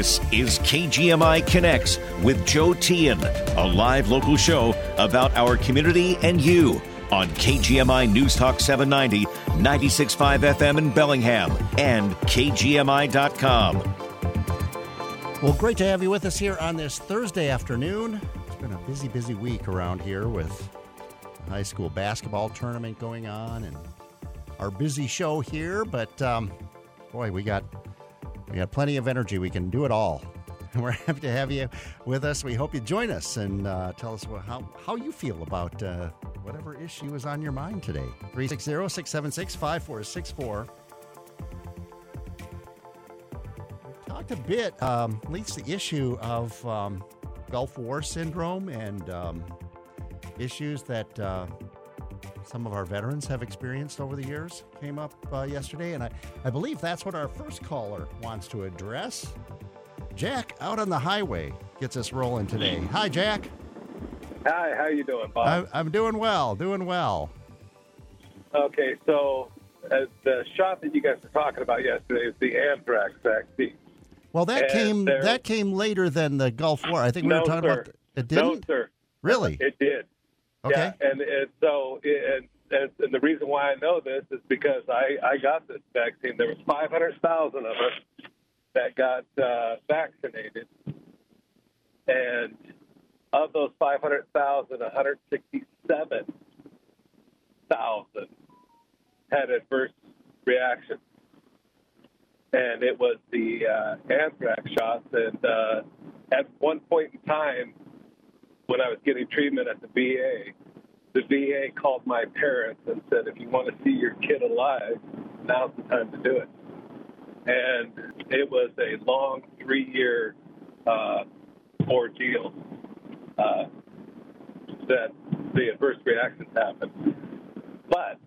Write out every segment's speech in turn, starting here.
This is KGMI Connects with Joe Tian, a live local show about our community and you on KGMI News Talk 790, 96.5 FM in Bellingham, and KGMI.com. Well, great to have you with us here on this Thursday afternoon. It's been a busy, busy week around here with high school basketball tournament going on and our busy show here. But um, boy, we got we got plenty of energy. We can do it all. And we're happy to have you with us. We hope you join us and uh, tell us how, how you feel about uh, whatever issue is on your mind today. 360 676 5464. Talked a bit, um, at least the issue of um, Gulf War syndrome and um, issues that uh, some of our veterans have experienced over the years came up uh, yesterday, and I, I believe that's what our first caller wants to address. Jack out on the highway gets us rolling today. Hi, Jack. Hi, how you doing, Bob? I, I'm doing well, doing well. Okay, so uh, the shot that you guys were talking about yesterday is the anthrax vaccine. Well, that And came there- that came later than the Gulf War. I think we no, were talking sir. about it. No, Didn't sir. really? It did. Okay. Yeah, and, and so and, and and the reason why I know this is because I I got this vaccine. There was five hundred thousand of us that got uh, vaccinated, and of those five hundred thousand, one hundred sixty-seven thousand had adverse reactions, and it was the uh, anthrax shots. And uh, at one point in time, when I was getting treatment at the VA, the VA called my parents and said, if you want to see your kid alive, now's the time to do it. And it was a long three year uh, ordeal uh, that the adverse reactions happened. But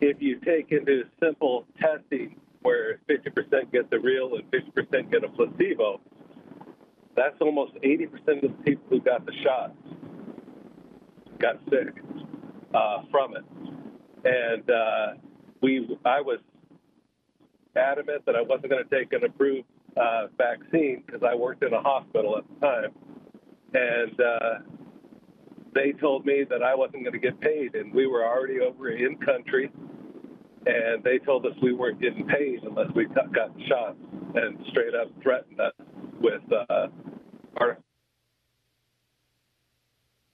if you take into simple testing where 50% get the real and 50% get a placebo, that's almost 80% of the people who got the shots got sick uh, from it. And uh, we, I was adamant that I wasn't going to take an approved uh, vaccine because I worked in a hospital at the time, and uh, they told me that I wasn't going to get paid, and we were already over in country, and they told us we weren't getting paid unless we got the shots, and straight up threatened us with uh, our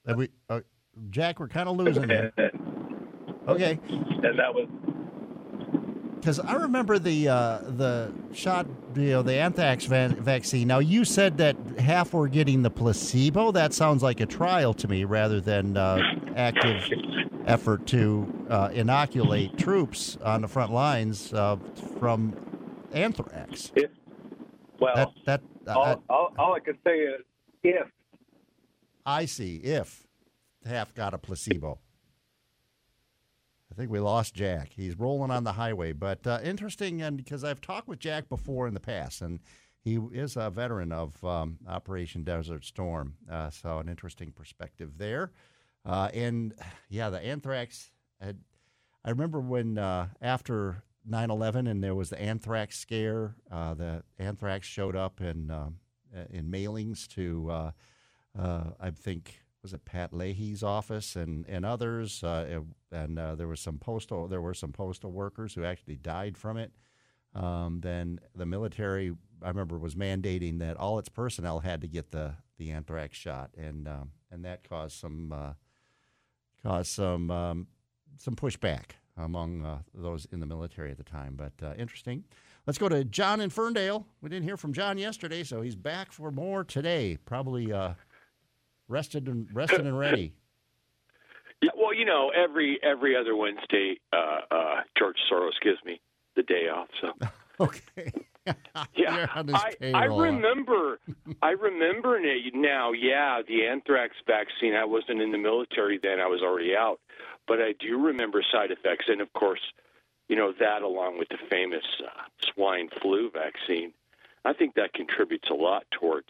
Uh, we, uh, Jack, we're kind of losing you. Okay. and that was Because I remember the uh, the shot, you know, the anthrax va- vaccine. Now you said that half were getting the placebo. That sounds like a trial to me, rather than uh, active effort to uh, inoculate troops on the front lines uh, from anthrax. if well. That that all, I, all, all I can say is if. I see. If half got a placebo. I think we lost Jack. He's rolling on the highway, but uh, interesting, and because I've talked with Jack before in the past, and he is a veteran of um, Operation Desert Storm, uh, so an interesting perspective there. Uh, and yeah, the anthrax. Had, I remember when uh, after 9 11 and there was the anthrax scare. Uh, the anthrax showed up in, um, uh, in mailings to, uh, uh, I think, was it Pat Leahy's office and and others, uh, and uh, there was some postal there were some postal workers who actually died from it. Um, then the military, I remember, was mandating that all its personnel had to get the the anthrax shot, and um, and that caused some uh, caused some um, some pushback among uh, those in the military at the time. But uh, interesting. Let's go to John in Ferndale. We didn't hear from John yesterday, so he's back for more today. Probably uh, rested and rested and ready. Yeah, well, you know, every every other Wednesday, uh, uh, George Soros gives me the day off. So Okay. yeah, You're on his I, I remember, I remember now. Yeah, the anthrax vaccine. I wasn't in the military then; I was already out. But I do remember side effects, and of course, you know that along with the famous uh, swine flu vaccine. I think that contributes a lot towards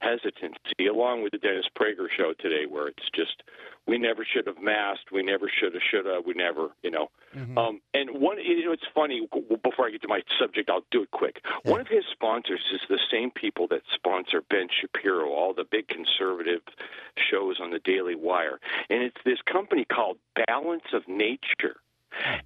hesitancy, along with the Dennis Prager show today, where it's just we never should have masked, we never should have, should have, we never, you know. Mm-hmm. Um, and one, you know, it's funny. Before I get to my subject, I'll do it quick. Yeah. One of his sponsors is the same people that sponsor Ben Shapiro, all the big conservative shows on the Daily Wire, and it's this company called Balance of Nature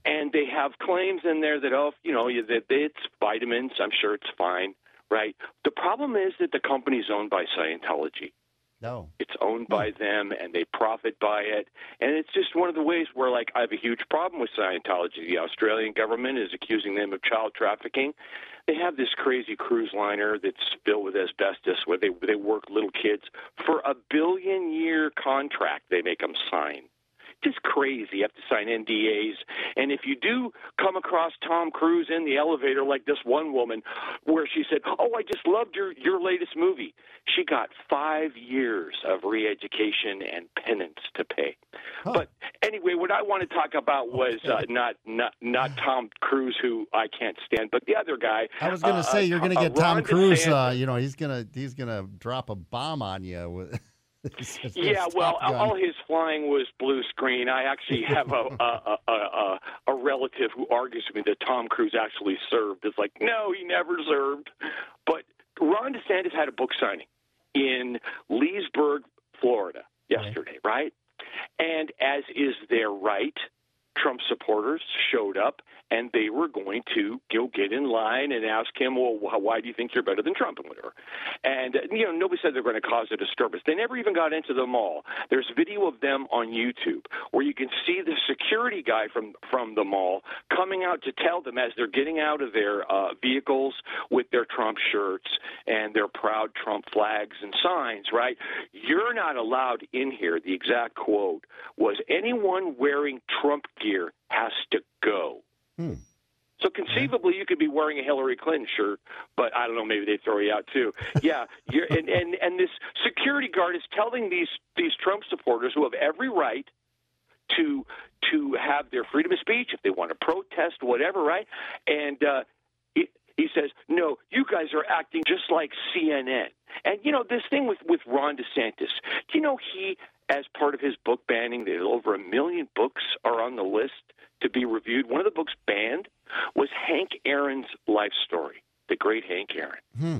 and they have claims in there that oh you know that it's vitamins i'm sure it's fine right? The problem is that the company is owned by Scientology. No. It's owned hmm. by them and they profit by it. And it's just one of the ways where, like, I have a huge problem with Scientology. The Australian government is accusing them of child trafficking. They have this crazy cruise liner that's filled with asbestos where they, they work little kids for a billion year contract they make them sign just crazy. You have to sign NDAs. And if you do come across Tom Cruise in the elevator, like this one woman, where she said, "Oh, I just loved your your latest movie," she got five years of re-education and penance to pay. Huh. But anyway, what I want to talk about was uh, not not not Tom Cruise, who I can't stand, but the other guy. I was going to uh, say you're going to get Tom Cruise. Uh, you know, he's going to he's going to drop a bomb on you with. yeah, well, all his flying was blue screen. I actually have a, a, a, a, a relative who argues with me that Tom Cruise actually served. It's like, no, he never served. But Ron DeSantis had a book signing in Leesburg, Florida, yesterday, right? And as is their right, Trump supporters showed up and they were going to go get in line and ask him, well, why do you think you're better than Trump and whatever? And, you know, nobody said they're going to cause a disturbance. They never even got into the mall. There's video of them on YouTube where you can see the security guy from, from the mall coming out to tell them as they're getting out of their uh, vehicles with their Trump shirts and their proud Trump flags and signs, right? You're not allowed in here. The exact quote was anyone wearing Trump gear has to go. Hmm. So conceivably, you could be wearing a Hillary Clinton shirt, but I don't know. Maybe they throw you out too. Yeah, you're, and and and this security guard is telling these these Trump supporters who have every right to to have their freedom of speech if they want to protest, whatever, right? And uh, he, he says, "No, you guys are acting just like CNN." And you know this thing with with Ron DeSantis. Do you know he, as part of his book banning, that over a million books are on the list to be reviewed. One of the books banned was Hank Aaron's life story, the great Hank Aaron. Hmm.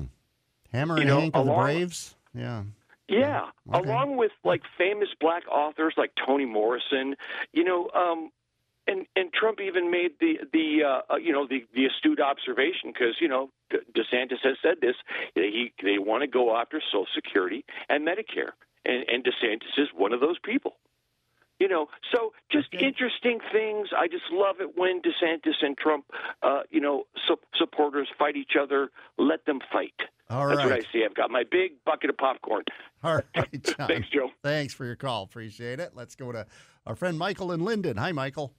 Hammer and you know, Hank of the Braves. Yeah. Yeah, okay. along with like famous black authors like Toni Morrison, you know, um, and and Trump even made the the uh, uh you know the the astute observation because you know DeSantis has said this he they want to go after Social Security and Medicare, and and DeSantis is one of those people. You know, so just okay. interesting things. I just love it when DeSantis and Trump, uh, you know, su- supporters fight each other. Let them fight. All That's right. what I see. I've got my big bucket of popcorn. All right, John. Thanks, Joe. Thanks for your call. Appreciate it. Let's go to our friend Michael in Lynden. Hi, Michael.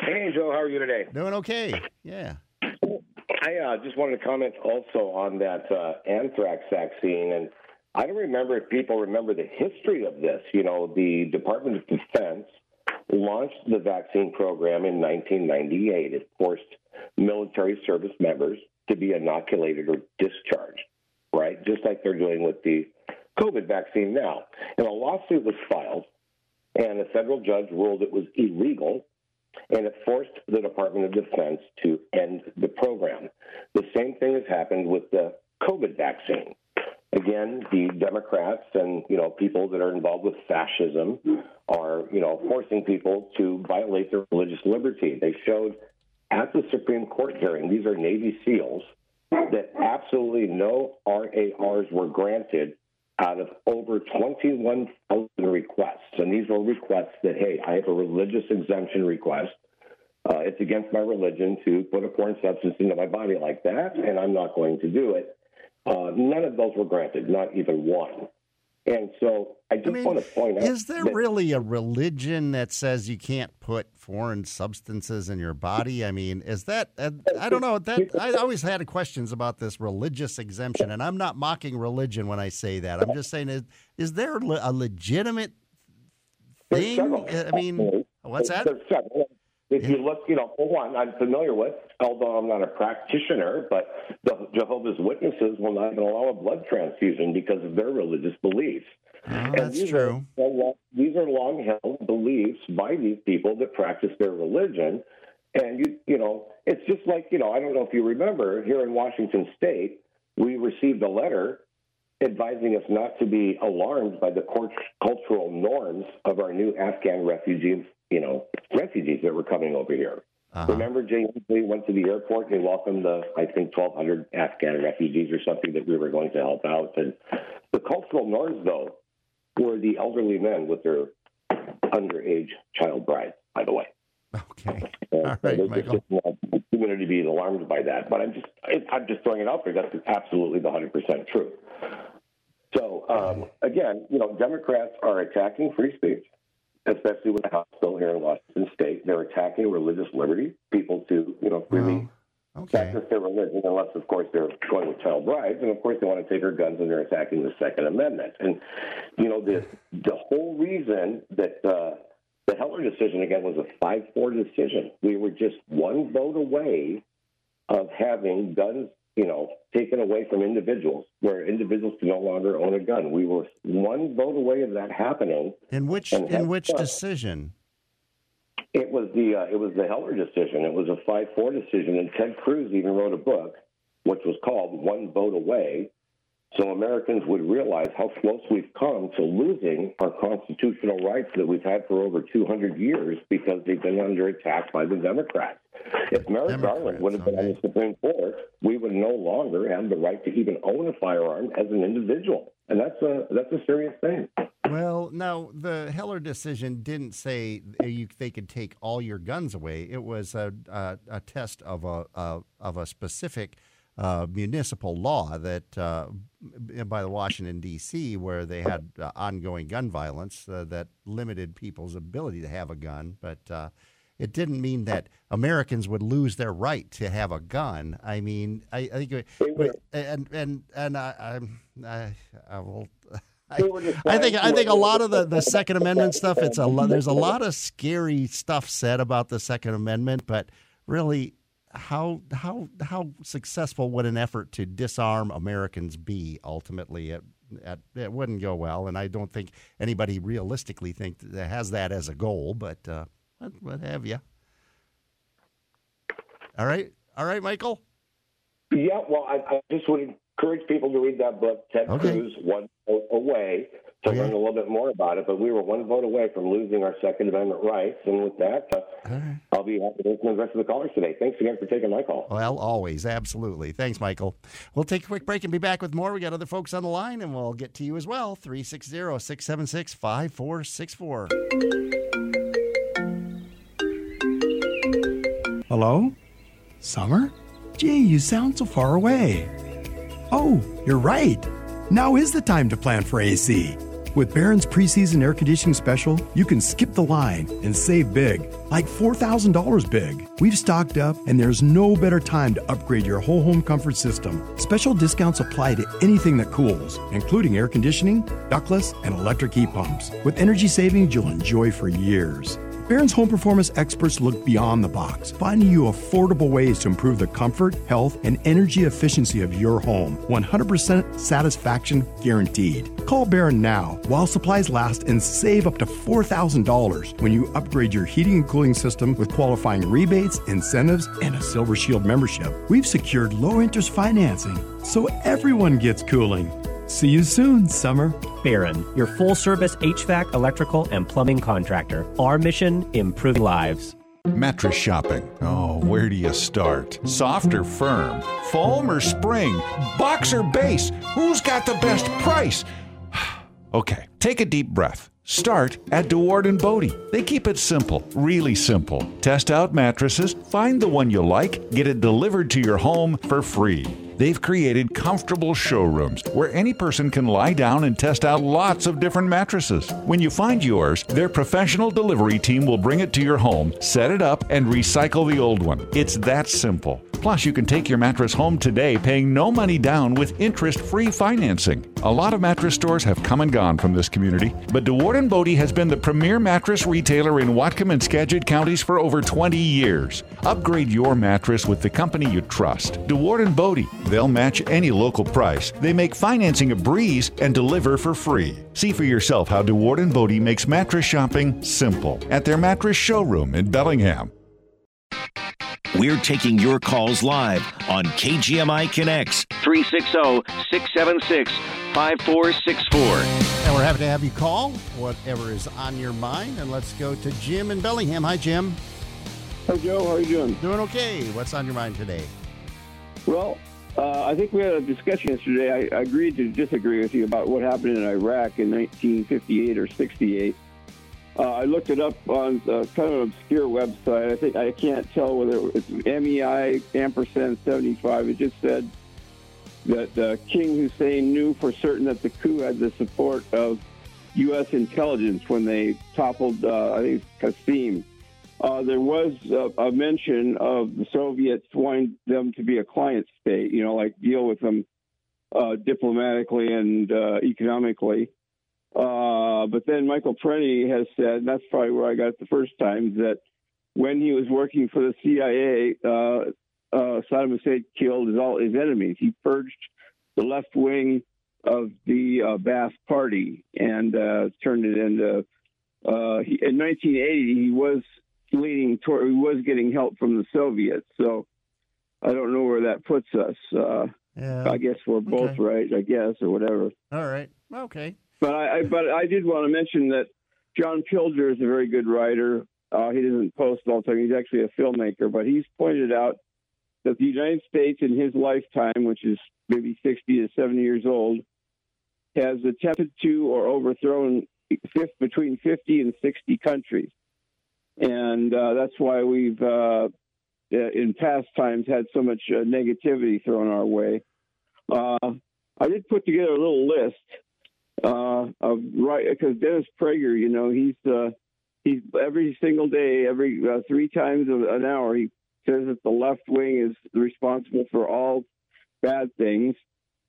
Hey, Joe. How are you today? Doing okay. Yeah. I uh, just wanted to comment also on that uh, anthrax vaccine and I don't remember if people remember the history of this. You know, the Department of Defense launched the vaccine program in 1998. It forced military service members to be inoculated or discharged, right? Just like they're doing with the COVID vaccine now. And a lawsuit was filed, and a federal judge ruled it was illegal, and it forced the Department of Defense to end the program. The same thing has happened with the COVID vaccine again, the Democrats and you know people that are involved with fascism are you know forcing people to violate their religious liberty. They showed at the Supreme Court hearing these are Navy SEALs that absolutely no RARs were granted out of over 21,000 requests, and these were requests that hey, I have a religious exemption request. Uh, it's against my religion to put a foreign substance into my body like that, and I'm not going to do it. Uh, none of those were granted, not even one. And so I just I mean, want to point out Is there that, really a religion that says you can't put foreign substances in your body? I mean, is that uh, I don't know, that I always had questions about this religious exemption and I'm not mocking religion when I say that. I'm just saying is, is there a legitimate thing? I mean, what's that? If you look, you know, for one, I'm familiar with, although I'm not a practitioner, but the Jehovah's Witnesses will not even allow a blood transfusion because of their religious beliefs. Oh, that's these true. Are, these are long held beliefs by these people that practice their religion. And, you, you know, it's just like, you know, I don't know if you remember here in Washington State, we received a letter advising us not to be alarmed by the cultural norms of our new Afghan refugees, you know, refugees that were coming over here. Uh-huh. Remember, James, we went to the airport and they welcomed the, I think, 1,200 Afghan refugees or something that we were going to help out. And the cultural norms, though, were the elderly men with their underage child brides, by the way. Okay. All right, so Michael. Just community being alarmed by that, but I'm just I'm just throwing it out there. That's absolutely the hundred percent truth. So um, again, you know, Democrats are attacking free speech, especially with the House bill here in Washington State. They're attacking religious liberty, people to you know freely okay. practice their religion, unless of course they're going with child brides, and of course they want to take our guns and they're attacking the Second Amendment. And you know the the whole reason that. Uh, the Heller decision again was a 5 4 decision. We were just one vote away of having guns you know, taken away from individuals, where individuals can no longer own a gun. We were one vote away of that happening. In which in which decision? It was the uh, it was the Heller decision. It was a five four decision, and Ted Cruz even wrote a book, which was called One Vote Away, so Americans would realize how close we've come to losing our constitutional rights that we've had for over 200 years because they've been under attack by the Democrats. If Merrick Garland would have been okay. on the Supreme Court, we would no longer have the right to even own a firearm as an individual, and that's a that's a serious thing. Well, now the Heller decision didn't say you, they could take all your guns away. It was a, a, a test of a, a of a specific uh, municipal law that uh, by the Washington D.C. where they had uh, ongoing gun violence uh, that limited people's ability to have a gun, but uh, it didn't mean that Americans would lose their right to have a gun. I mean, I, I think, and and and I, I, I will. I, I, think I think a lot of the, the Second Amendment stuff. It's a lot. There's a lot of scary stuff said about the Second Amendment, but really, how how how successful would an effort to disarm Americans be ultimately? It, it, it wouldn't go well, and I don't think anybody realistically think that has that as a goal. But uh, what, what have you? All right, all right, Michael. Yeah, well, I, I just would encourage people to read that book, Ted okay. Cruz, One Vote Away to learn a little bit more about it. But we were one vote away from losing our Second Amendment rights. And with that, uh, right. I'll be happy to listen to the rest of the callers today. Thanks again for taking my call. Well, always. Absolutely. Thanks, Michael. We'll take a quick break and be back with more. We got other folks on the line, and we'll get to you as well. 360 676 5464. Hello? Summer? Gee, you sound so far away. Oh, you're right. Now is the time to plan for AC. With Barron's preseason air conditioning special, you can skip the line and save big, like $4,000 big. We've stocked up, and there's no better time to upgrade your whole home comfort system. Special discounts apply to anything that cools, including air conditioning, ductless, and electric heat pumps, with energy savings you'll enjoy for years. Barron's home performance experts look beyond the box, finding you affordable ways to improve the comfort, health, and energy efficiency of your home. 100% satisfaction guaranteed. Call Barron now while supplies last and save up to $4,000 when you upgrade your heating and cooling system with qualifying rebates, incentives, and a Silver Shield membership. We've secured low interest financing so everyone gets cooling. See you soon, Summer. Barron, your full service HVAC, electrical, and plumbing contractor. Our mission improving lives. Mattress shopping. Oh, where do you start? Soft or firm? Foam or spring? Box or base? Who's got the best price? okay, take a deep breath. Start at DeWaard and Bode. They keep it simple, really simple. Test out mattresses, find the one you like, get it delivered to your home for free. They've created comfortable showrooms where any person can lie down and test out lots of different mattresses. When you find yours, their professional delivery team will bring it to your home, set it up, and recycle the old one. It's that simple. Plus, you can take your mattress home today paying no money down with interest free financing. A lot of mattress stores have come and gone from this community, but DeWaard and Bode has been the premier mattress retailer in Whatcom and Skagit counties for over 20 years. Upgrade your mattress with the company you trust. DeWaard and Bode. They'll match any local price. They make financing a breeze and deliver for free. See for yourself how DeWaard and Bode makes mattress shopping simple at their mattress showroom in Bellingham. We're taking your calls live on KGMI Connects 360 676 5464. And we're happy to have you call whatever is on your mind. And let's go to Jim in Bellingham. Hi, Jim. Hi, Joe. How are you doing? Doing okay. What's on your mind today? Well, uh, I think we had a discussion yesterday. I, I agreed to disagree with you about what happened in Iraq in 1958 or 68. Uh, I looked it up on uh, kind of an obscure website. I think I can't tell whether it's MEI ampersand 75. It just said that King Hussein knew for certain that the coup had the support of U.S. intelligence when they toppled, uh, I think, Qasim. Uh, there was a, a, mention of the Soviets wanting them to be a client state, you know, like deal with them uh, diplomatically and economically. Uh, but then Michael Parenti has said, and that's probably where I got it the first time, that when he was working for the CIA, uh, uh, Saddam Hussein killed his, all his enemies. He purged the left wing of the uh, Ba'ath Party and uh, turned it into. Uh, he, in 1980, he was leaning toward. He was getting help from the Soviets. So I don't know where that puts us. Yeah. I guess we're both okay. right. I guess or whatever. All right. Okay. But I, I, but I did want to mention that John Pilger is a very good writer. Uh, he doesn't post all the time. He's actually a filmmaker, but he's pointed out that the United States in his lifetime, which is maybe 60 to 70 years old, has attempted to or overthrown between 50 and 60 countries. And uh, that's why we've, uh, in past times, had so much uh, negativity thrown our way. Uh, I did put together a little list uh, of right because Dennis Prager, you know, he's uh, he's every single day, every uh, three times an hour, he says that the left wing is responsible for all bad things.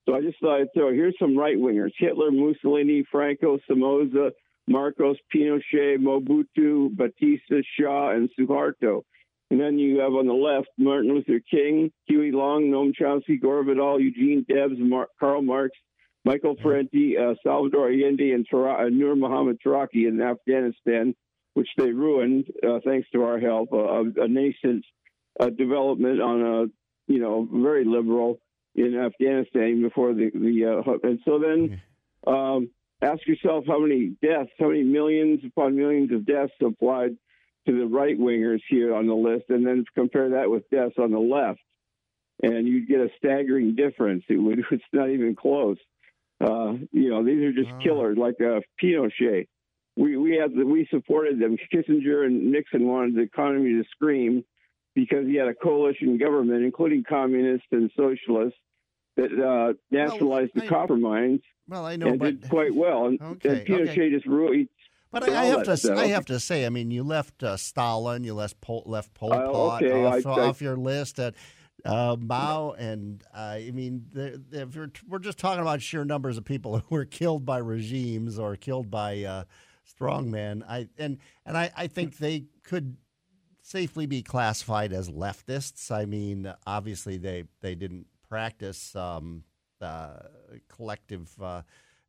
So I just thought I'd throw here's some right wingers: Hitler, Mussolini, Franco, Somoza, Marcos, Pinochet, Mobutu, Batista, Shah, and Suharto. And then you have on the left Martin Luther King, Huey Long, Noam Chomsky, Gore Vidal, Eugene Debs, Mar- Karl Marx, Michael Parenti, uh, Salvador Allende, and Tara- uh, Nur Muhammad Taraki in Afghanistan, which they ruined uh, thanks to our help. Uh, a nascent uh, development on a you know very liberal in Afghanistan before the the uh, and so then um, ask yourself how many deaths, how many millions upon millions of deaths applied to the right wingers here on the list, and then compare that with deaths on the left, and you get a staggering difference. It would, it's not even close. Uh, you know, these are just oh. killers like uh, Pinochet. We we had the, we supported them. Kissinger and Nixon wanted the economy to scream because he had a coalition government, including communists and socialists, that uh, nationalized well, the I, copper mines. Well, I know, and but, did quite well. And, okay, and Pinochet okay. just really. But I, I have to, stuff. I have to say, I mean, you left uh, Stalin, you left Pol, left Pol uh, Pot okay, off, I, off your list. At, uh, Mao, and uh, I mean, we're, we're, just talking about sheer numbers of people who were killed by regimes or killed by uh, strongmen. I and and I, I think they could safely be classified as leftists. I mean, obviously they they didn't practice um, collective uh,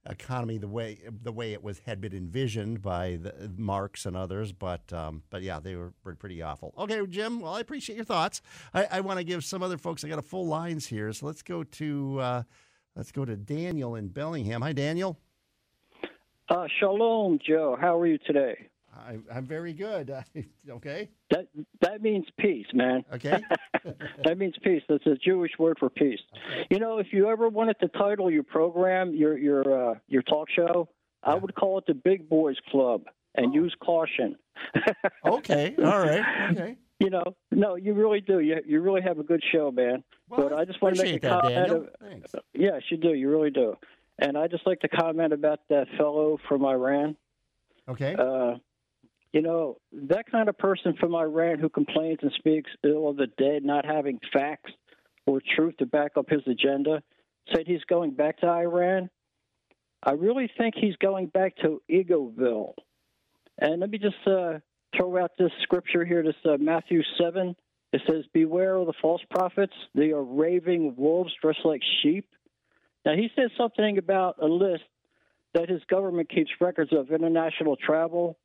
economy the way the way it was had been envisioned by the, Marx and others. But um, but yeah, they were pretty awful. Okay, Jim. Well, I appreciate your thoughts. I, I want to give some other folks. I got a full lines here, so let's go to uh, let's go to Daniel in Bellingham. Hi, Daniel. Uh, shalom, Joe. How are you today? I, am very good. okay. That that means peace, man. Okay. that means peace. That's a Jewish word for peace. Okay. You know, if you ever wanted to title your program, your your uh, your talk show, yeah. I would call it the Big Boys Club and oh. use caution. okay. All right. Okay. You know, no, you really do. You you really have a good show, man. Well, but I just want to make a that, comment. Daniel. Thanks. Yes, you do. You really do. And I just like to comment about that fellow from Iran. Okay. Uh, you know, that kind of person from Iran who complains and speaks ill of the dead, not having facts or truth to back up his agenda, said he's going back to Iran. I really think he's going back to Egoville. And let me just uh, throw out this scripture here. This uh, Matthew seven. It says, "Beware of the false prophets. They are raving wolves dressed like sheep." Now he says something about a list that his government keeps records of international travel,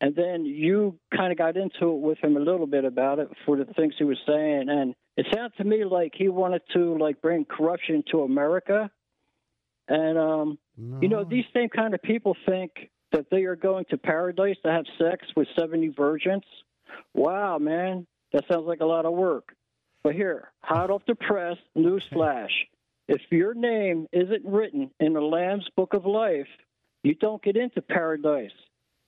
and then you kind of got into it with him a little bit about it for the things he was saying, and it sounded to me like he wanted to like bring corruption to America, and um, No. you know these same kind of people think that they are going to paradise to have sex with seventy virgins. Wow, man, that sounds like a lot of work. But here, hot off the press, newsflash. If your name isn't written in the Lamb's Book of Life, you don't get into paradise.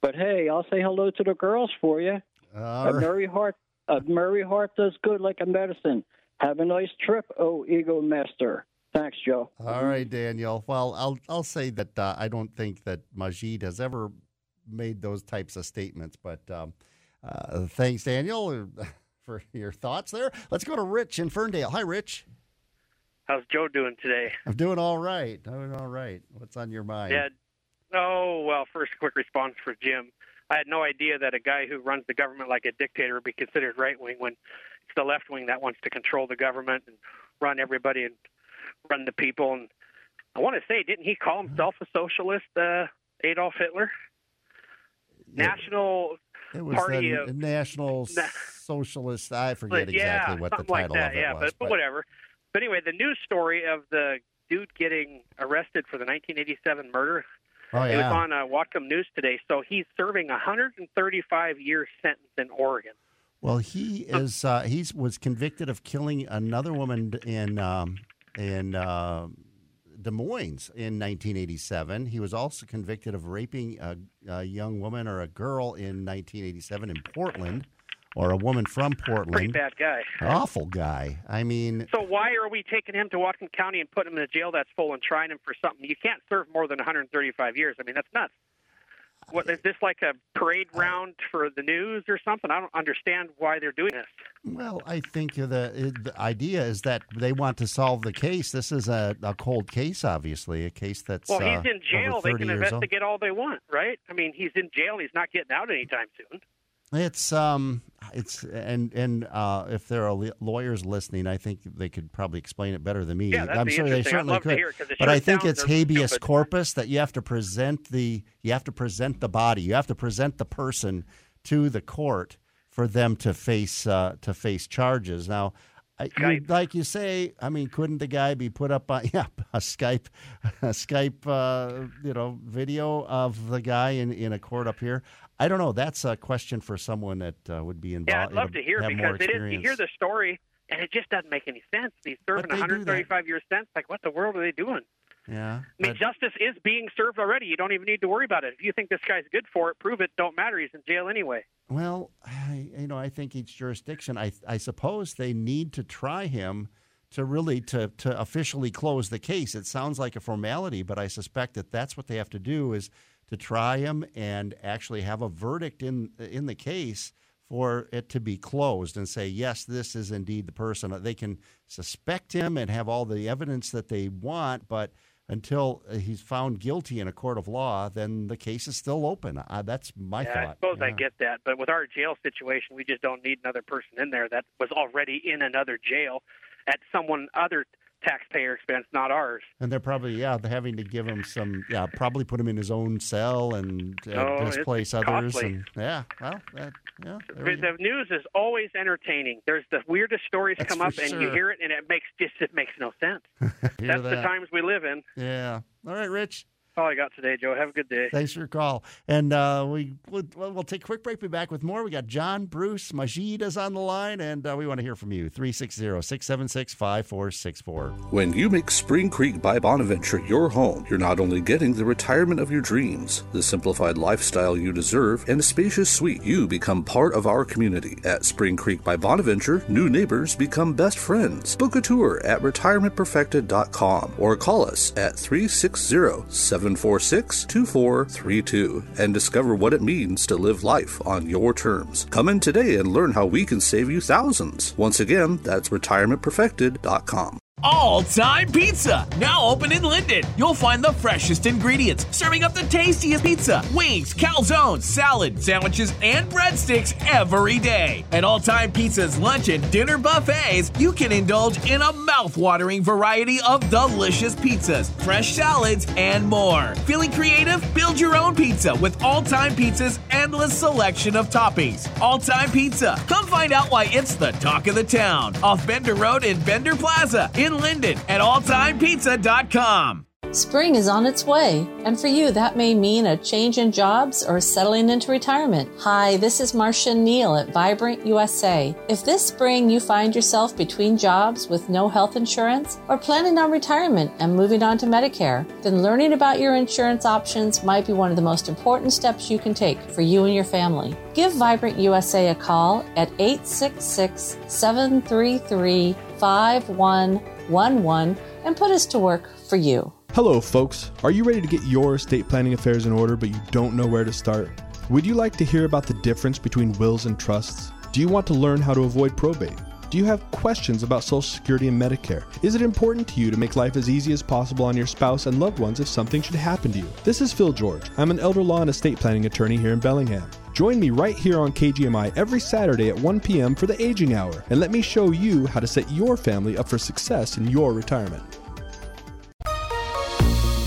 But hey, I'll say hello to the girls for you. All a right. merry heart, a merry heart does good like a medicine. Have a nice trip, oh ego master. Thanks, Joe. All right, Daniel. Well, I'll I'll say that uh, I don't think that Majid has ever made those types of statements. But um, uh, thanks, Daniel, for your thoughts there. Let's go to Rich in Ferndale. Hi, Rich. How's Joe doing today? I'm doing all right. I'm doing all right. What's on your mind? Yeah. Oh, well, first, quick response for Jim. I had no idea that a guy who runs the government like a dictator would be considered right wing when it's the left wing that wants to control the government and run everybody and run the people. And I want to say, didn't he call himself a socialist, uh, Adolf Hitler? National It was Party the of National Na- Socialist. I forget But exactly what the something like title that, of it yeah, was. but, but whatever. But anyway, the news story of the dude getting arrested for the 1987 murder. Oh, It was on uh, Whatcom News today. So he's serving a 135 year sentence in Oregon. Well, he is. Uh, he was convicted of killing another woman in um, in uh, Des Moines in 1987. He was also convicted of raping a, a young woman or a girl in 1987 in Portland, or a woman from Portland. Pretty bad guy. Awful guy. I mean, So why are we taking him to Whatcom County and putting him in a jail that's full and trying him for something? You can't serve more than 135 years. I mean, that's nuts. What is this like a parade round for the news or something? I don't understand why they're doing this. Well, I think the, the idea is that they want to solve the case. This is a, a cold case, obviously, a case that's Well, he's uh, in jail. over They can investigate all they want, right? I mean, he's in jail. He's not getting out anytime soon. It's um, it's and and uh, if there are lawyers listening, I think they could probably explain it better than me. Yeah, I'm sure they certainly could. it but sure I think it's habeas stupid. corpus that you have to present the you have to present the body, you have to present the person to the court for them to face uh, to face charges. Now. I, like you say, I mean, couldn't the guy be put up on yeah a Skype, a Skype, uh, you know, video of the guy in, in a court up here? I don't know. That's a question for someone that uh, would be involved. Yeah, I'd love to hear because it is. You hear the story, and it just doesn't make any sense. He's serving they do that. 135 year sentence. Like, what the world are they doing? Yeah. I mean, justice is being served already. You don't even need to worry about it. If you think this guy's good for it, prove it. Don't matter. He's in jail anyway. Well, I, you know, I think each jurisdiction, I, I suppose they need to try him to really to, to officially close the case. It sounds like a formality, but I suspect that that's what they have to do is to try him and actually have a verdict in in the case for it to be closed and say yes, this is indeed the person. They can suspect him and have all the evidence that they want, but until he's found guilty in a court of law, then the case is still open. Uh, that's my yeah, thought. I suppose I get that. But with our jail situation, we just don't need another person in there that was already in another jail at someone other taxpayer expense, not ours. And they're probably yeah, they're having to give him some yeah, probably put him in his own cell and uh, Oh, displace others. And yeah, well, that, yeah, we The news is always entertaining. There's the weirdest stories That's come up, for and you hear it, and it makes just it makes no sense. That's the times we live in. Yeah. All right, Rich. That's all I got today, Joe. Have a good day. Thanks for your call. And uh, we we'll, we'll take a quick break. Be back with more. We got John, Bruce, Majid is on the line, and uh, we want to hear from you. 360-676-5464. When you make Spring Creek by Bonaventure your home, you're not only getting the retirement of your dreams, the simplified lifestyle you deserve, and a spacious suite, you become part of our community. At Spring Creek by Bonaventure, new neighbors become best friends. Book a tour at retirementperfected.com or call us at 360-746-2432 and discover what it means to live life on your terms. Come in today and learn how we can save you thousands. Once again, that's retirementperfected.com. All Time Pizza, now open in Lynden. You'll find the freshest ingredients, serving up the tastiest pizza, wings, calzones, salad, sandwiches, and breadsticks every day. At All Time Pizza's lunch and dinner buffets, you can indulge in a mouth-watering variety of delicious pizzas, fresh salads, and more. Feeling creative? Build your own pizza with All Time Pizza's endless selection of toppings. All Time Pizza. Come find out why it's the talk of the town. Off Bender Road in Bender Plaza in Lynden at alltimepizza.com. Spring is on its way, and for you, that may mean a change in jobs or settling into retirement. Hi, this is Marcia Neal at Vibrant USA. If this spring you find yourself between jobs with no health insurance or planning on retirement and moving on to Medicare, then learning about your insurance options might be one of the most important steps you can take for you and your family. Give Vibrant USA a call at 866 733 5111 and put us to work for you. Hello, folks. Are you ready to get your estate planning affairs in order, but you don't know where to start? Would you like to hear about the difference between wills and trusts? Do you want to learn how to avoid probate? Do you have questions about Social Security and Medicare? Is it important to you to make life as easy as possible on your spouse and loved ones if something should happen to you? This is Phil George. I'm an elder law and estate planning attorney here in Bellingham. Join me right here on KGMI every Saturday at 1 p.m. for the Aging Hour, and let me show you how to set your family up for success in your retirement.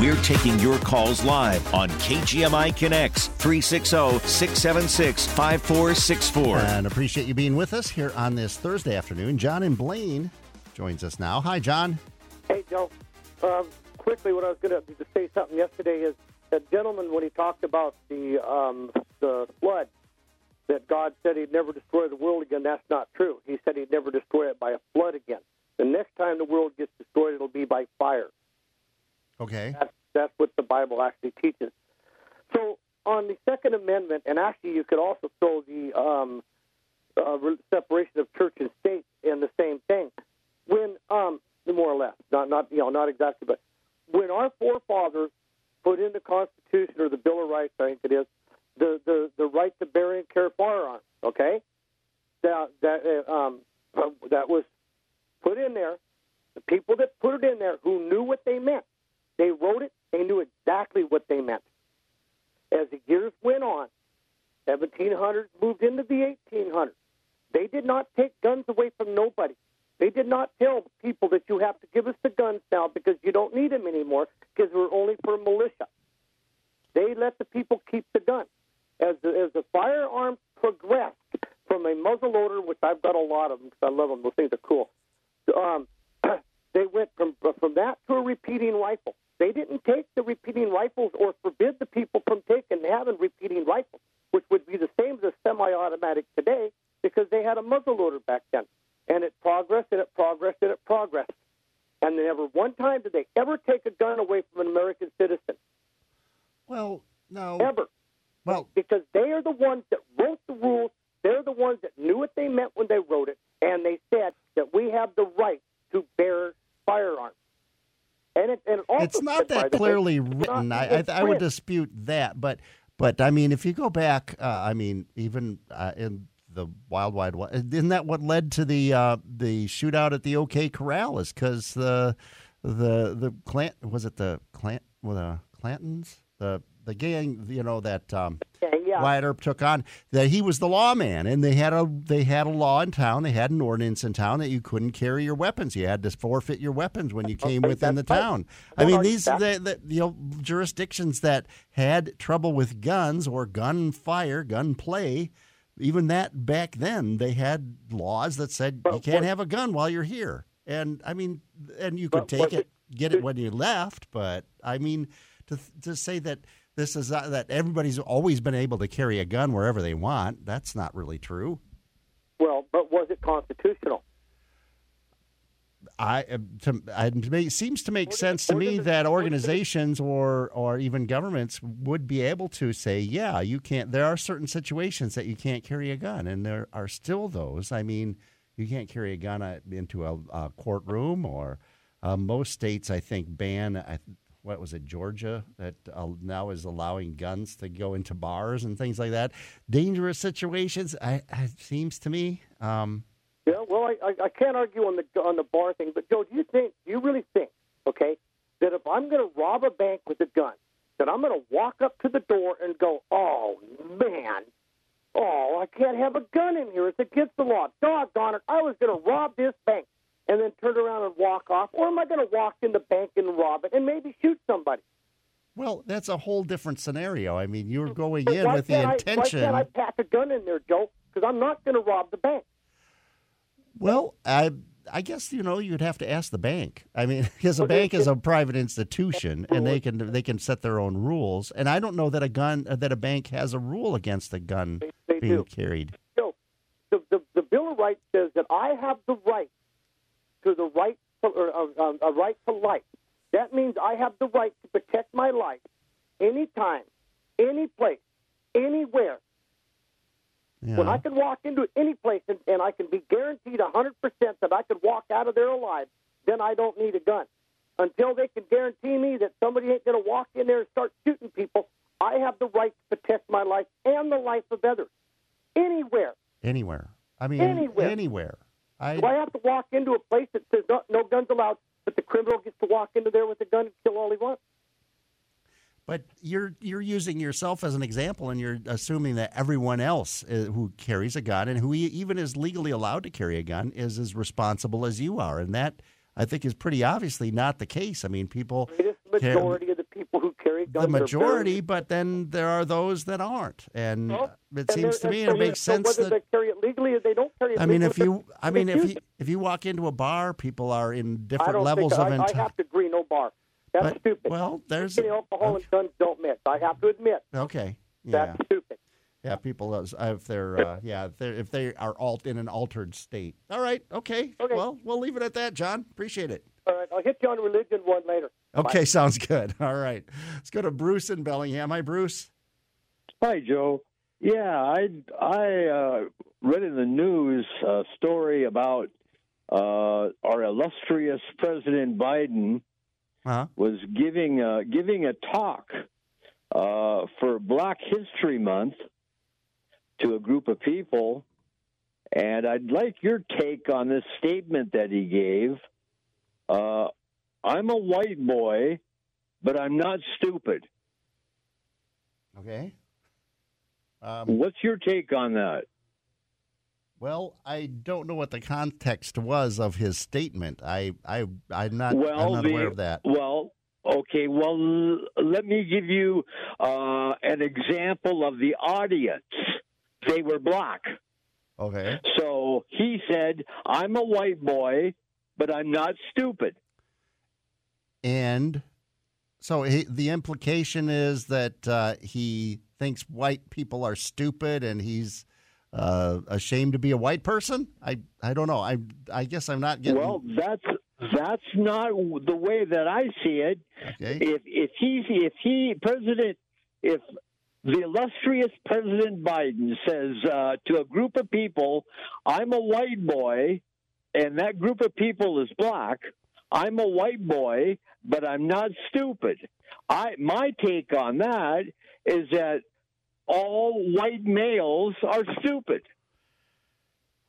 We're taking your calls live on KGMI Connects 360 676 5464. And appreciate you being with us here on this Thursday afternoon. John and Blaine joins us now. Hi, John. Hey, Joe. Um, quickly, what I was going to say something yesterday is that gentleman when he talked about the um, the flood that God said He'd never destroy the world again. That's not true. He said He'd never destroy it by a flood again. The next time the world gets destroyed, it'll be by fire. Okay. That's, that's what the Bible actually teaches. So on the Second Amendment, and actually you could also throw the um, uh, separation of church and state in the same thing. When, um, more or less, not not you know not exactly, but when our forefathers put in the Constitution or the Bill of Rights, I think it is, the the, the right to bear and carry firearms. Okay, that that uh, um, that was put in there. The people that put it in there who knew what they meant they wrote it, they knew exactly what they meant. As the years went on, 1700s moved into the 1800s. They did not take guns away from nobody. They did not tell people that you have to give us the guns now because you don't need them anymore because we're only for militia. They let the people keep the gun. As the, as the firearms progressed from a muzzle loader, which I've got a lot of them because I love them, those things are cool. Um, they went from from that to a repeating rifle. They didn't take the repeating rifles or forbid the people from taking having repeating rifles, which would be the same as a semi-automatic today, because they had a muzzleloader back then, and it progressed and it progressed and it progressed, and never one time did they ever take a gun away from an American citizen. Well, no, ever. Well, because they are the ones that wrote the rules. They're the ones that knew what they meant when they wrote it, and they said that we have the right to bear firearms. And it, and it's not that clearly way, written. I, I, I, would dispute that, but but I mean, if you go back, uh, I mean, even uh, in the Wild Wild West, isn't that what led to the uh, the shootout at the OK Corral? Is because the the the Clant was it the Clant well, the Clantons the the gang, you know that um, yeah. Wyatt Earp took on, that he was the lawman, and they had a they had a law in town, they had an ordinance in town that you couldn't carry your weapons, you had to forfeit your weapons when you came okay, within the town. Right. I mean, these the, the, you know jurisdictions that had trouble with guns or gun fire, gun play. Even that back then, they had laws that said you can't have a gun while you're here. And I mean, and you could take it, get it when you left. But I mean, to to say that this is uh, that everybody's always been able to carry a gun wherever they want. That's not really true. Well, but was it constitutional? I, uh, to, it seems to make sense to me that organizations or or even governments would be able to say, yeah, you can't. There are certain situations that you can't carry a gun, and there are still those. I mean, you can't carry a gun uh, into a, a courtroom, or uh, most states, I think, ban. I, what was it, Georgia, that uh, now is allowing guns to go into bars and things like that. Dangerous situations. I, it seems to me. Um, yeah, well, I, I, I can't argue on the on the bar thing, but Joe, do you think, do you really think, okay, that if I'm going to rob a bank with a gun, that I'm going to walk up to the door and go, oh man, oh I can't have a gun in here, it's against the law. Doggone it, I was going to rob this bank, and then turn around and walk off, or am I going to walk in the bank and rob it and maybe shoot somebody? Well, that's a whole different scenario. I mean, you're going in why with the intention. I, why can't I pack a gun in there, Joe? Because I'm not going to rob the bank. Well, I I guess you know you'd have to ask the bank. I mean, because a bank is a private institution, and they can they can set their own rules. And I don't know that a gun that a bank has a rule against a gun they, they being do. carried. So, the, the the Bill of Rights says that I have the right to the right to, or, uh, a right to life. That means I have the right to protect my life anytime, any place, anywhere, yeah. When I can walk into any place and, and I can be guaranteed 100% that I could walk out of there alive, then I don't need a gun. Until they can guarantee me that somebody ain't going to walk in there and start shooting people, I have the right to protect my life and the life of others. Anywhere. Anywhere. I mean, anywhere. Anywhere. I... Do I have to walk into a place that says no, no guns allowed, but the criminal gets to walk into there with a gun and kill all he wants? But you're you're using yourself as an example, and you're assuming that everyone else uh, who carries a gun and who even is legally allowed to carry a gun is as responsible as you are, and that I think is pretty obviously not the case. I mean, people. Majority of the carry guns. The majority, but then there are those that aren't, and well, it and seems to me it makes so sense whether that they carry it legally or they don't carry it. I mean, if you, I mean, if you if you walk into a bar, people are in different levels of. I, enti- I have to agree. No bar. That's But- stupid. well, there's Getting alcohol and guns don't mix. I have to admit Okay. Yeah. that's stupid. Yeah, people uh, if they're uh, yeah if they if they are alt in an altered state. All right, okay. Okay. Well, we'll leave it at that, John. Appreciate it. All right, I'll hit you on religion one later. Okay, sounds good. All right, let's go to Bruce in Bellingham. Hi, Bruce. Hi, Joe. Yeah, I I uh, read in the news a story about uh, our illustrious President Biden Uh-huh. was giving uh, giving a talk uh, for Black History Month to a group of people, and I'd like your take on this statement that he gave. Uh, I'm a white boy, but I'm not stupid. Okay. Um, What's your take on that? Well, I don't know what the context was of his statement. I I I'm not well, I'm not the- aware of that. Well, okay. Well, let me give you uh, an example of the audience. They were black. Okay. So he said, "I'm a white boy, but I'm not stupid." And so he, the implication is that uh, he thinks white people are stupid, and he's uh, ashamed to be a white person. I I don't know. I I guess I'm not getting. Well, that's that's not the way that I see it. Okay. If if he if he president if the illustrious President Biden says uh, to a group of people, "I'm a white boy," and that group of people is black. I'm a white boy, but I'm not stupid. I my take on that is that all white males are stupid.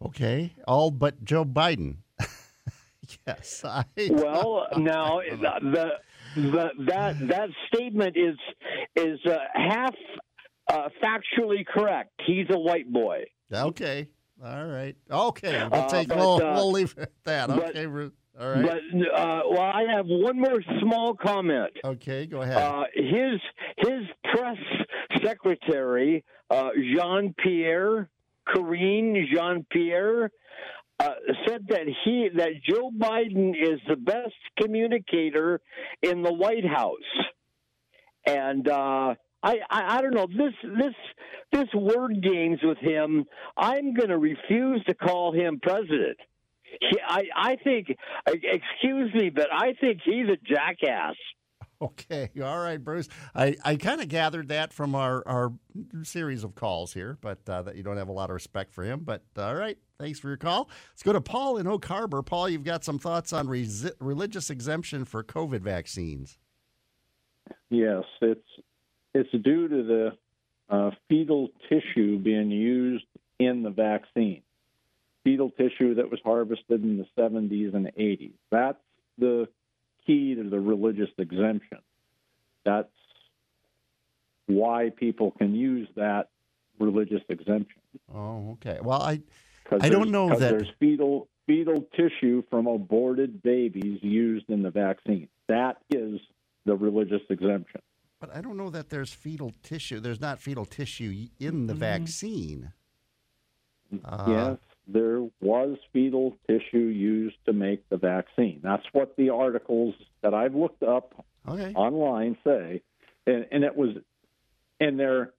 Okay, all but Joe Biden. yes. I, Well, now the, the that that statement is is uh, half uh, factually correct. He's a white boy. Okay. All right. Okay. We'll Uh, take. but, we'll, uh, we'll leave it at that. but- Okay. All right. But uh, well, I have one more small comment. okay. Go ahead. Uh, his his press secretary, uh, Jean Pierre, Karine Jean Pierre, uh, said that he that Joe Biden is the best communicator in the White House, and uh, I, I I don't know this this this word games with him. I'm going to refuse to call him president. he, I, I think, excuse me, but I think he's a jackass. Okay, all right, Bruce. I, I kind of gathered that from our, our series of calls here, but uh, that you don't have a lot of respect for him. But all right, thanks for your call. Let's go to Paul in Oak Harbor. Paul, you've got some thoughts on resi- religious exemption for COVID vaccines. Yes, it's it's due to the uh, fetal tissue being used in the vaccine. Fetal tissue that was harvested in the 70s and 80s. That's the key to the religious exemption. That's why people can use that religious exemption. Oh, okay. Well, I I don't know that. there's fetal fetal tissue from aborted babies used in the vaccine. That is the religious exemption. But I don't know that there's fetal tissue. There's not fetal tissue in the vaccine. Uh, yes, there was fetal tissue used to make the vaccine. That's what the articles that I've looked up okay. online say, and, and it was, and they're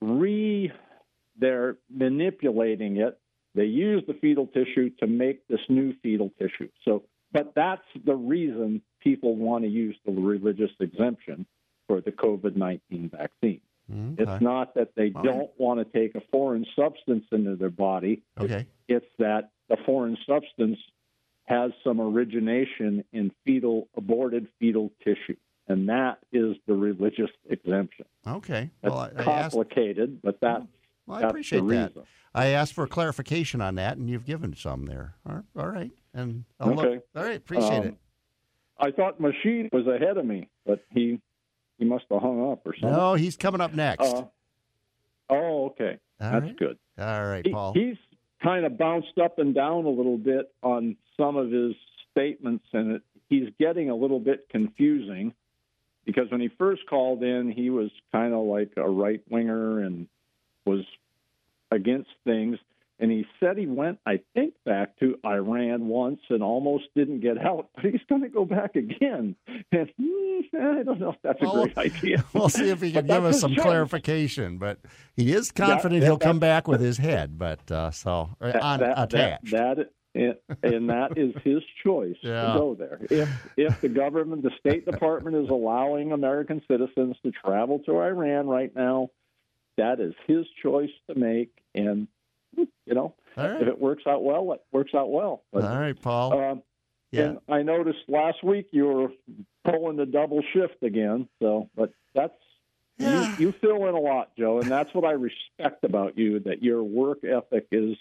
re, they're manipulating it. They use the fetal tissue to make this new fetal tissue. So, but that's the reason people want to use the religious exemption for the COVID nineteen vaccine. It's not that they All don't want to take a foreign substance into their body. Okay. It's that the foreign substance has some origination in fetal aborted fetal tissue, and that is the religious exemption. Okay. That's Well, I, I asked. complicated, but that Well, I that's appreciate the that. I asked for clarification on that, and you've given some there. All right. All right. And I'll look- Okay. all right. Appreciate Um, it. I thought Majid was ahead of me, but he he must have hung up or something. No, he's coming up next. Uh, oh, okay. All That's right. good. All right, He- Paul. he's kind of bounced up and down a little bit on some of his statements, and it, he's getting a little bit confusing because when he first called in, he was kind of like a right winger and was against things. And he said he went, I think, back to Iran once and almost didn't get out, but he's going to go back again. And hmm, I don't know if that's a Well, great idea. We'll see if he can give us some choice. clarification. But he is confident yeah, he'll come back with his head. But uh, so uh, That- on that- attached. That, that, and that is his choice Yeah. to go there. If if the government, the State Department is allowing American citizens to travel to Iran right now, that is his choice to make, and you know, right. if it works out well, it works out well. But, All right, Paul. um, Yeah. And I noticed last week you were pulling the double shift again. So, but that's you, you fill in a lot, Joe, and that's what I respect about you. That your work ethic is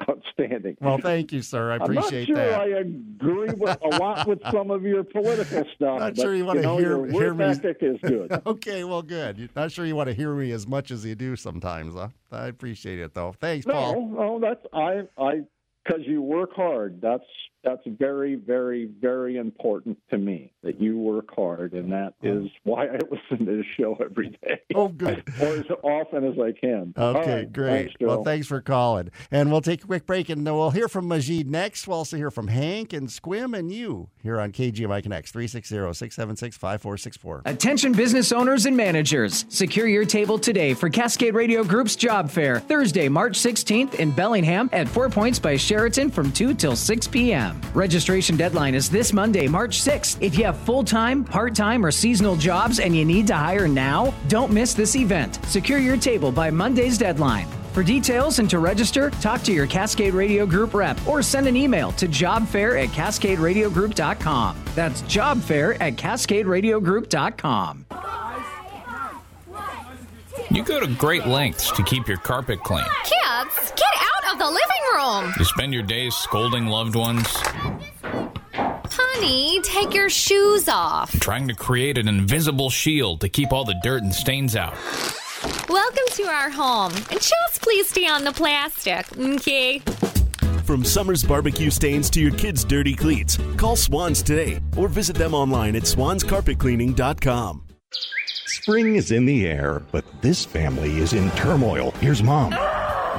outstanding. Well, thank you, sir. I appreciate I'm not sure that. I agree with a lot with some of your political stuff. Not but, sure you want to know, hear, hear me. is good. okay, well, good. Not sure you want to hear me as much as you do sometimes. Huh? I appreciate it, though. Thanks, Paul. No, no, that's I I because you work hard. That's that's very, very, very important to me that you work hard, and that is why I listen to the show every day. Oh, good. or as often as I can. Okay, right, great. Thanks, well, thanks for calling. And we'll take a quick break and we'll hear from Majid next. We'll also hear from Hank and Sequim and you here on KGMI Connects 360 676 5464. Attention business owners and managers. Secure your table today for Cascade Radio Group's job fair, Thursday, March 16th in Bellingham at Four Points by Sheraton from 2 till 6 p.m. Registration deadline is this Monday, March 6th. If you have full time, part time, or seasonal jobs and you need to hire now, don't miss this event. Secure your table by Monday's deadline. For details and to register, talk to your Cascade Radio Group rep or send an email to jobfair at cascaderadiogroup.com. That's jobfair at cascaderadiogroup.com. You go to great lengths to keep your carpet clean. Kids, get out of the living room! You spend your days scolding loved ones, Honey, take your shoes off. trying to create an invisible shield to keep all the dirt and stains out. Welcome to our home. And just please stay on the plastic, okay? From summer's barbecue stains to your kids' dirty cleats, call Swans today or visit them online at swanscarpetcleaning.com. Spring is in the air, but this family is in turmoil. Here's mom.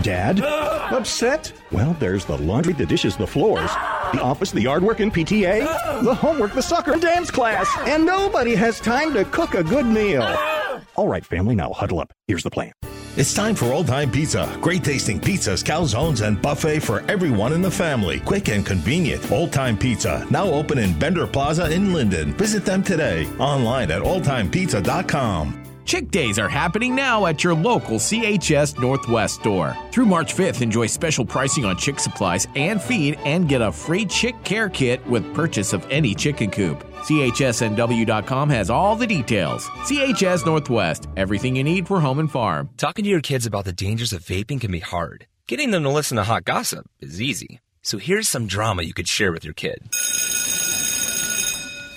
Dad? Upset? Well, there's the laundry, the dishes, the floors, the office, the yard work, and PTA, the homework, the soccer, and dance class, and nobody has time to cook a good meal. All right, family, now huddle up. Here's the plan. It's time for Old Time Pizza. Great tasting pizzas, calzones, and buffet for everyone in the family. Quick and convenient. Old Time Pizza, now open in Bender Plaza in Lynden. Visit them today online at oldtimepizza.com. Chick Days are happening now at your local CHS Northwest store. Through March 5th, enjoy special pricing on chick supplies and feed and get a free chick care kit with purchase of any chicken coop. CHSNW.com has all the details. CHS Northwest, everything you need for home and farm. Talking to your kids about the dangers of vaping can be hard. Getting them to listen to hot gossip is easy. So here's some drama you could share with your kid.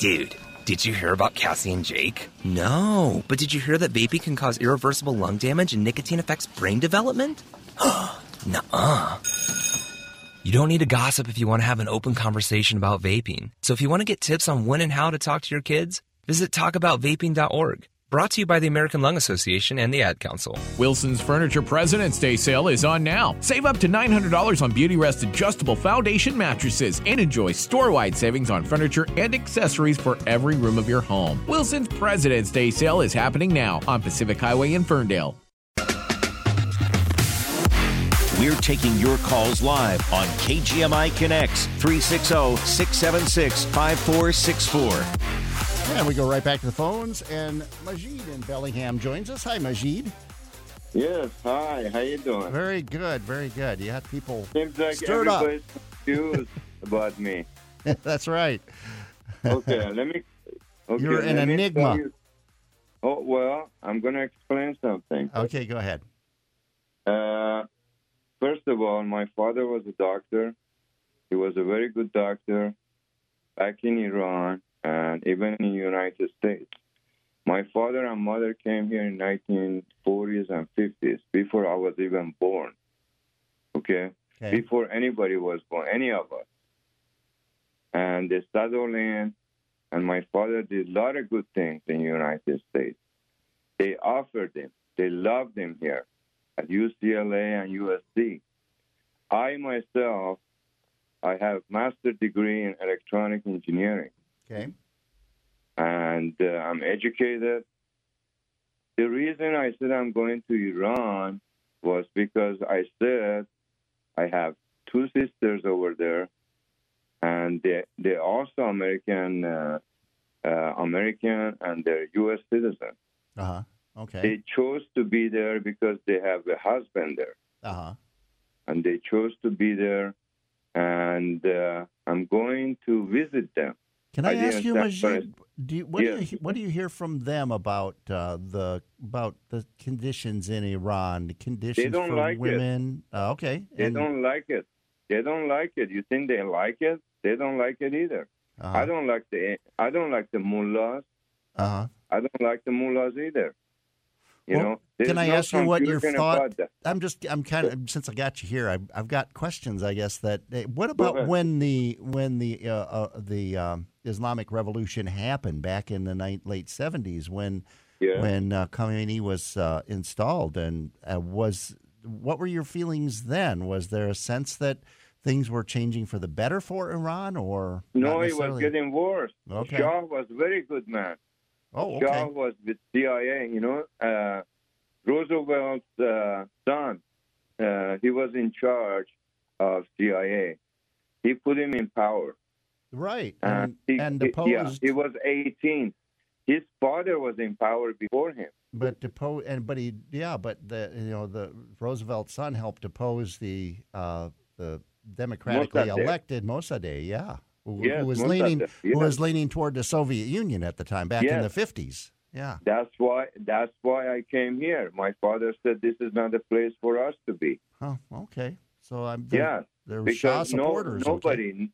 Dude, did you hear about Cassie and Jake? No, but did you hear that vaping can cause irreversible lung damage and nicotine affects brain development? Nuh-uh. You don't need to gossip if you want to have an open conversation about vaping. So if you want to get tips on when and how to talk to your kids, visit talkaboutvaping.org. Brought to you by the American Lung Association and the Ad Council. Wilson's Furniture President's Day sale is on now. Save up to $900 on Beauty Rest adjustable foundation mattresses and enjoy store wide savings on furniture and accessories for every room of your home. Wilson's President's Day sale is happening now on Pacific Highway in Ferndale. We're taking your calls live on KGMI Connects 360 676 5464. And we go right back to the phones, and Majid in Bellingham joins us. Hi, Majid. Yes, hi. How you doing? Very good, very good. You had people Seems like stirred up. everybody's confused about me. That's right. Okay, let me. Okay, You're an enigma. you- Oh well, I'm going to explain something. Okay, go ahead. Uh, first of all, my father was a doctor. He was a very good doctor back in Iran and even in the United States. My father and mother came here in 1940s and 50s before I was even born. Okay? Before anybody was born, any of us. And they settled in, and my father did a lot of good things in the United States. They offered him, they loved him here at UCLA and USC. I myself, I have master degree in electronic engineering, Okay. and uh, I'm educated. The reason I said I'm going to Iran was because I said I have two sisters over there, and they they're also American, uh, uh, American, and they're U.S. citizens. Uh huh. Okay. They chose to be there because they have a husband there, Uh huh. and they chose to be there. And uh, I'm going to visit them. Can I, ask you, Majid? Do you, what do you what do you hear from them about uh, the about the conditions in Iran, the conditions for like women? Uh, okay. They And- don't like it. They don't like it. You think they like it? They don't like it either. Uh-huh. I don't like the I don't like the mullahs. Uh-huh. I don't like the mullahs either. You Well, know, there's Can I no ask you what your thought? I'm just I'm kind of since I got you here, I've, I've got questions. I guess that eh, what about when the when the uh, uh, the um, Islamic Revolution happened back in the ni- late 70s when Yeah. when uh, Khomeini was uh, installed and uh, was what were your feelings then? Was there a sense that things were changing for the better for Iran or No, it was getting worse. Okay. Shah was very good man. Oh, okay. was with CIA. You know, uh, Roosevelt's uh, son. Uh, he was in charge of CIA. He put him in power. Right. And, And, he, and he- yeah, he was 18. His father was in power before him. But depose and but he yeah, but the you know the Roosevelt son helped depose the uh, the democratically Mossadegh. elected Mossadegh, yeah, who, Yes, who was Mossadegh, leaning who was leaning toward the Soviet Union at the time back in the fifties. Yeah. That's why. That's why I came here. My father said this is not a place for us to be. Oh, okay. So I'm Yeah, there were Shah because no, supporters. okay. nobody.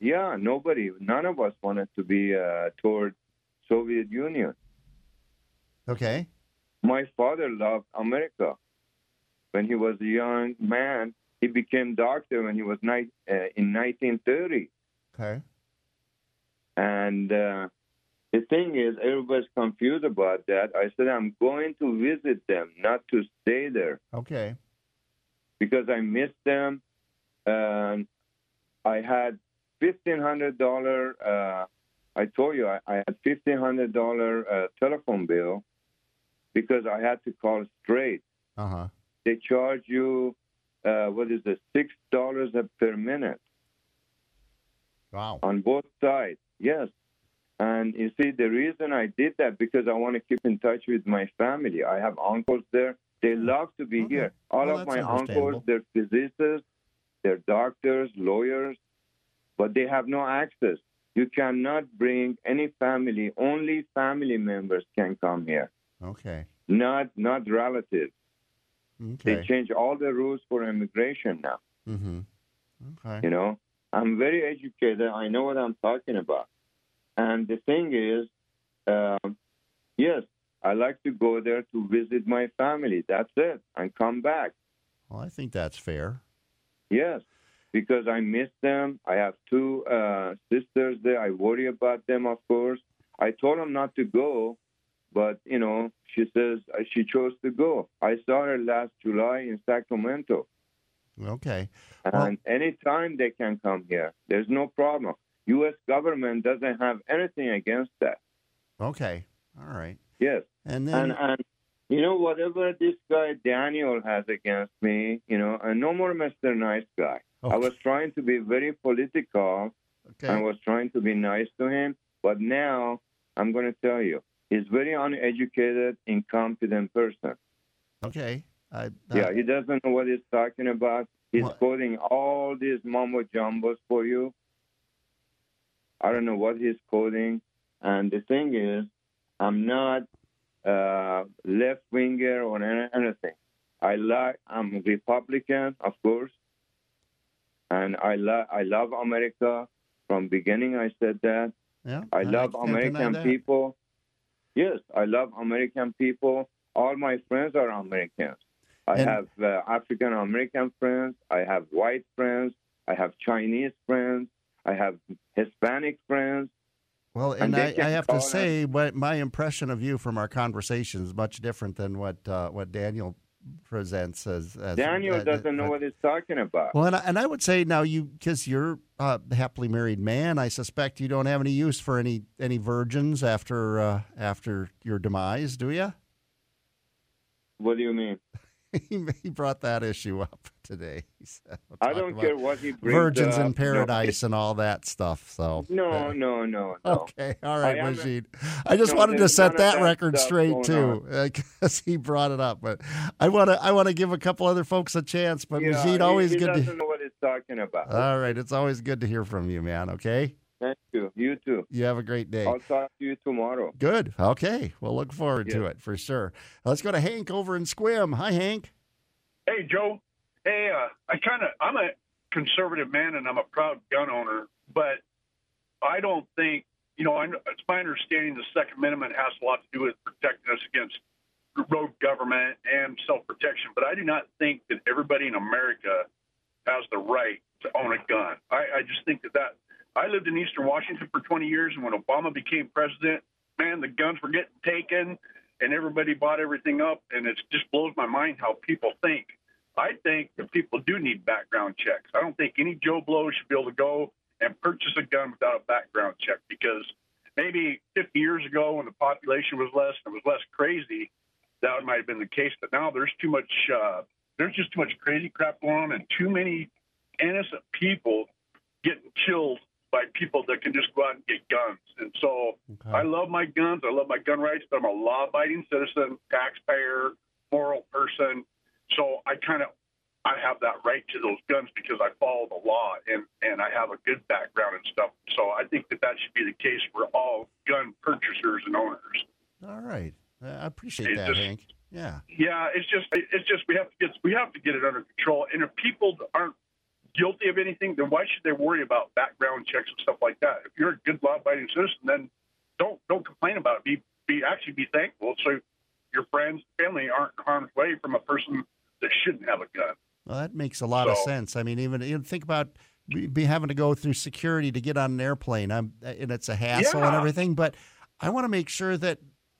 Yeah, nobody. None of us wanted to be uh, toward Soviet Union. Okay. My father loved America. When he was a young man, he became doctor when he was ni- uh, in 1930. Okay. And uh, the thing is, everybody's confused about that. I said I'm going to visit them, not to stay there, Okay. because I miss them. And I had fifteen hundred dollar. Uh, I told you I, I had fifteen hundred dollar uh, telephone bill because I had to call straight. Uh huh. They charge you, uh, what is it, six dollars per minute. Wow. On both sides, yes. And you see, the reason I did that because I want to keep in touch with my family. I have uncles there. They love to be here. All Well, of my uncles, they're physicists, they're doctors, lawyers, but they have no access. You cannot bring any family. Only family members can come here, Okay. not not relatives. Okay. They change all the rules for immigration now. Mm-hmm. Okay. You know, I'm very educated. I know what I'm talking about. And the thing is, um, yes, I like to go there to visit my family. That's it, and come back. Well, I think that's fair. Yes, because I miss them. I have two uh, sisters there. I worry about them, of course. I told them not to go, but you know, she says uh, she chose to go. I saw her last July in Sacramento, Okay. and anytime they can come here, there's no problem. U.S. government doesn't have anything against that. Okay. All right. Yes. And then and, and you know whatever this guy Daniel has against me, you know, and no more Mr. Nice Guy. I was trying to be very political. Okay. I was trying to be nice to him, but now I'm going to tell you, he's very uneducated, incompetent person. okay. I, Yeah, he doesn't know what he's talking about. He's quoting all these mumbo jumbos for you. I don't know what he's quoting. And the thing is, I'm not uh, left winger or anything. I like. I'm Republican, of course, and I love. I love America. From beginning, I said that. Yeah. I love can't American people. Yes, I love American people. All my friends are Americans. I And- have uh, African American friends. I have white friends. I have Chinese friends. I have Hispanic friends. Well, And and, I, I have to say, what my impression of you from our conversation is much different than what uh, what Daniel presents as. as Daniel uh, doesn't know what he's talking about. Well, and I, and I would say now you because you're a happily married man, I suspect you don't have any use for any any virgins after uh, after your demise, do you? What do you mean? he, he brought that issue up today. He I don't care what he brings virgins up. in No, paradise and all that stuff. So No, uh, no, no, no. Okay, all right, I Majid. I just no, wanted to set that, that record straight too, because he brought it up. But I want to, I want to give a couple other folks a chance. But Yeah, Majid, he- always he, good doesn't to. know what he's talking about. All right, it's always good to hear from you, man. Okay, Thank you. You too. you have a great day. I'll talk to you tomorrow. Good. Okay, we'll look forward to it for sure. Let's go to Hank over in Sequim. Hi, Hank. Hey, Joe. Hey, uh, I kind of I'm a conservative man and I'm a proud gun owner, but I don't think you know. I, it's my understanding the Second Amendment has a lot to do with protecting us against rogue government and self-protection. But I do not think that everybody in America has the right to own a gun. I, I just think that that I lived in Eastern Washington for 20 years, and when Obama became president, man, the guns were getting taken, and everybody bought everything up, and it just blows my mind how people think. I think that people do need background checks. I don't think any Joe Blow should be able to go and purchase a gun without a background check because maybe 50 years ago when the population was less and it was less crazy, that might have been the case. But now there's too much, uh, there's just too much crazy crap going on and too many innocent people getting killed by people that can just go out and get guns. And so I love my guns. I love my gun rights, but I'm a law abiding citizen, taxpayer, moral person. So I kind of I have that right to those guns because I follow the law and and I have a good background and stuff. So I think that that should be the case for all gun purchasers and owners. All right, I appreciate It that, just- Hank. Yeah. Yeah, it's just it's just we have to get we have to get it under control. And if people aren't guilty of anything, then why should they worry about background checks and stuff like that? If you're a good law-abiding citizen, then don't don't complain about it. Be be actually be thankful so your friends, family aren't in harm's way from a person that shouldn't have a gun. Well, that makes a lot of sense. I mean, even, even think about be having to go through security to get on an airplane. I'm, and it's a hassle and everything. But I want to make sure that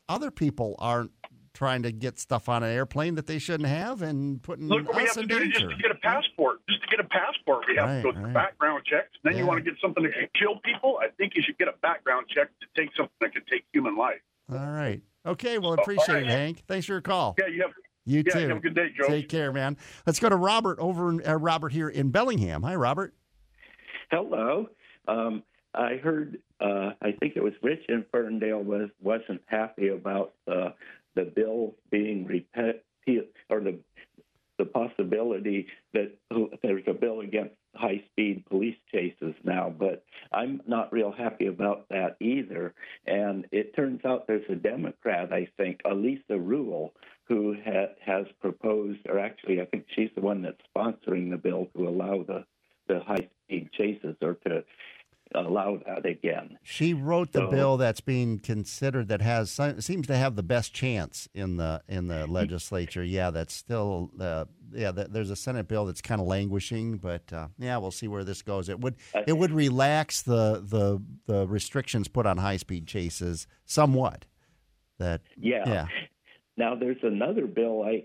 other people aren't trying to get stuff on an airplane that they shouldn't have and putting Look what we us have to in do to danger. just to get a passport. Just to get a passport, we have Right, to go through right. background checks. Then Yeah. you want to get something that can kill people. I think you should get a background check to take something that can take human life. All right. Okay. Well, So, appreciate all it. Hank. Thanks for your call. Yeah, you have You Yeah, too. have a good day, Joe. Take care, man. Let's go to Robert over uh, Robert here in Bellingham. Hi, Robert. Hello. Um, I heard. Uh, I think it was Rich in Ferndale was wasn't happy about uh, the bill being repeat or the the possibility that there's a bill against high speed police chases now, but I'm not real happy about that either. And it turns out there's a Democrat, I think, Alicia Rule, who ha- has proposed, or actually, I think she's the one that's sponsoring the bill to allow the, the high speed chases or to allow that again. She wrote the So- bill that's being considered that has seems to have the best chance in the in the legislature. Yeah, that's still uh, yeah. th- There's a Senate bill that's kind of languishing, but uh, yeah, we'll see where this goes. It would it would relax the the the restrictions put on high speed chases somewhat. That Yeah. yeah. Now there's another bill I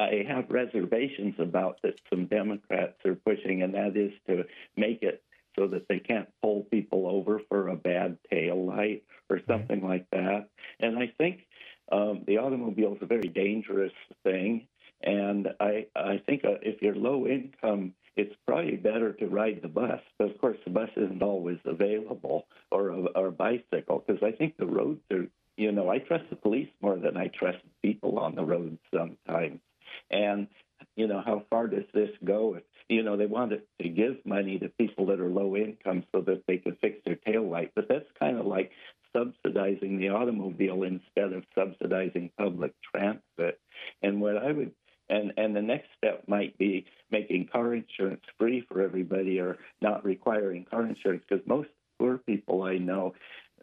I have reservations about that some Democrats are pushing, and that is to make it so that they can't pull people over for a bad tail light or something like that. And I think um, the automobile is a very dangerous thing, and I I think uh, if you're low income, it's probably better to ride the bus. But of course, the bus isn't always available, or a, or a bicycle, because I think the roads are. You know, I trust the police more than I trust people on the road sometimes. And you know, how far does this go? If, you know, they wanted to give money to people that are low income so that they could fix their tail light, but that's kind of like subsidizing the automobile instead of subsidizing public transit. And what I would and and the next step might be making car insurance free for everybody or not requiring car insurance because most poor people I know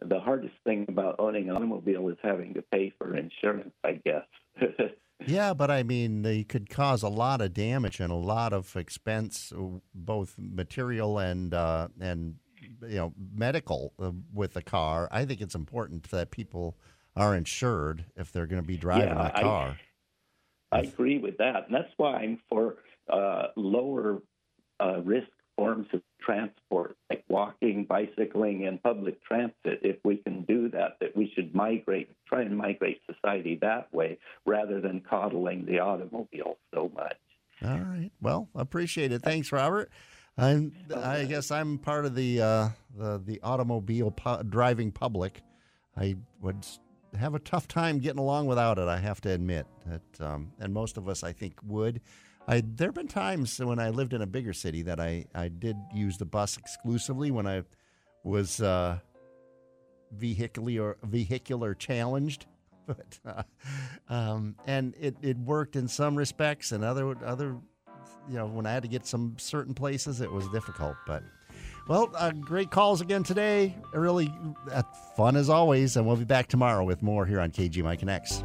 the hardest thing about owning an automobile is having to pay for insurance, I guess. Yeah, but I mean, they could cause a lot of damage and a lot of expense, both material and uh, and you know medical uh, with the car. I think it's important that people are insured if they're going to be driving Yeah, a I- car. I agree with that, and that's why I'm for uh, lower uh, risk forms of transport, like walking, bicycling, and public transit. If we can do that, that we should migrate, try and migrate society that way, rather than coddling the automobile so much. All right. Well, appreciate it. Thanks, Robert. I'm, I guess I'm part of the uh, the, the automobile driving public. I would have a tough time getting along without it. I have to admit that, um, and most of us, I think, would. I there have been times when I lived in a bigger city that I I did use the bus exclusively when I was uh, vehicular vehicular challenged. But uh, um, and it, it worked in some respects, and other other you know when I had to get some certain places, it was difficult. But well, uh, great calls again today. Really uh, fun as always, and we'll be back tomorrow with more here on KGMI Connects.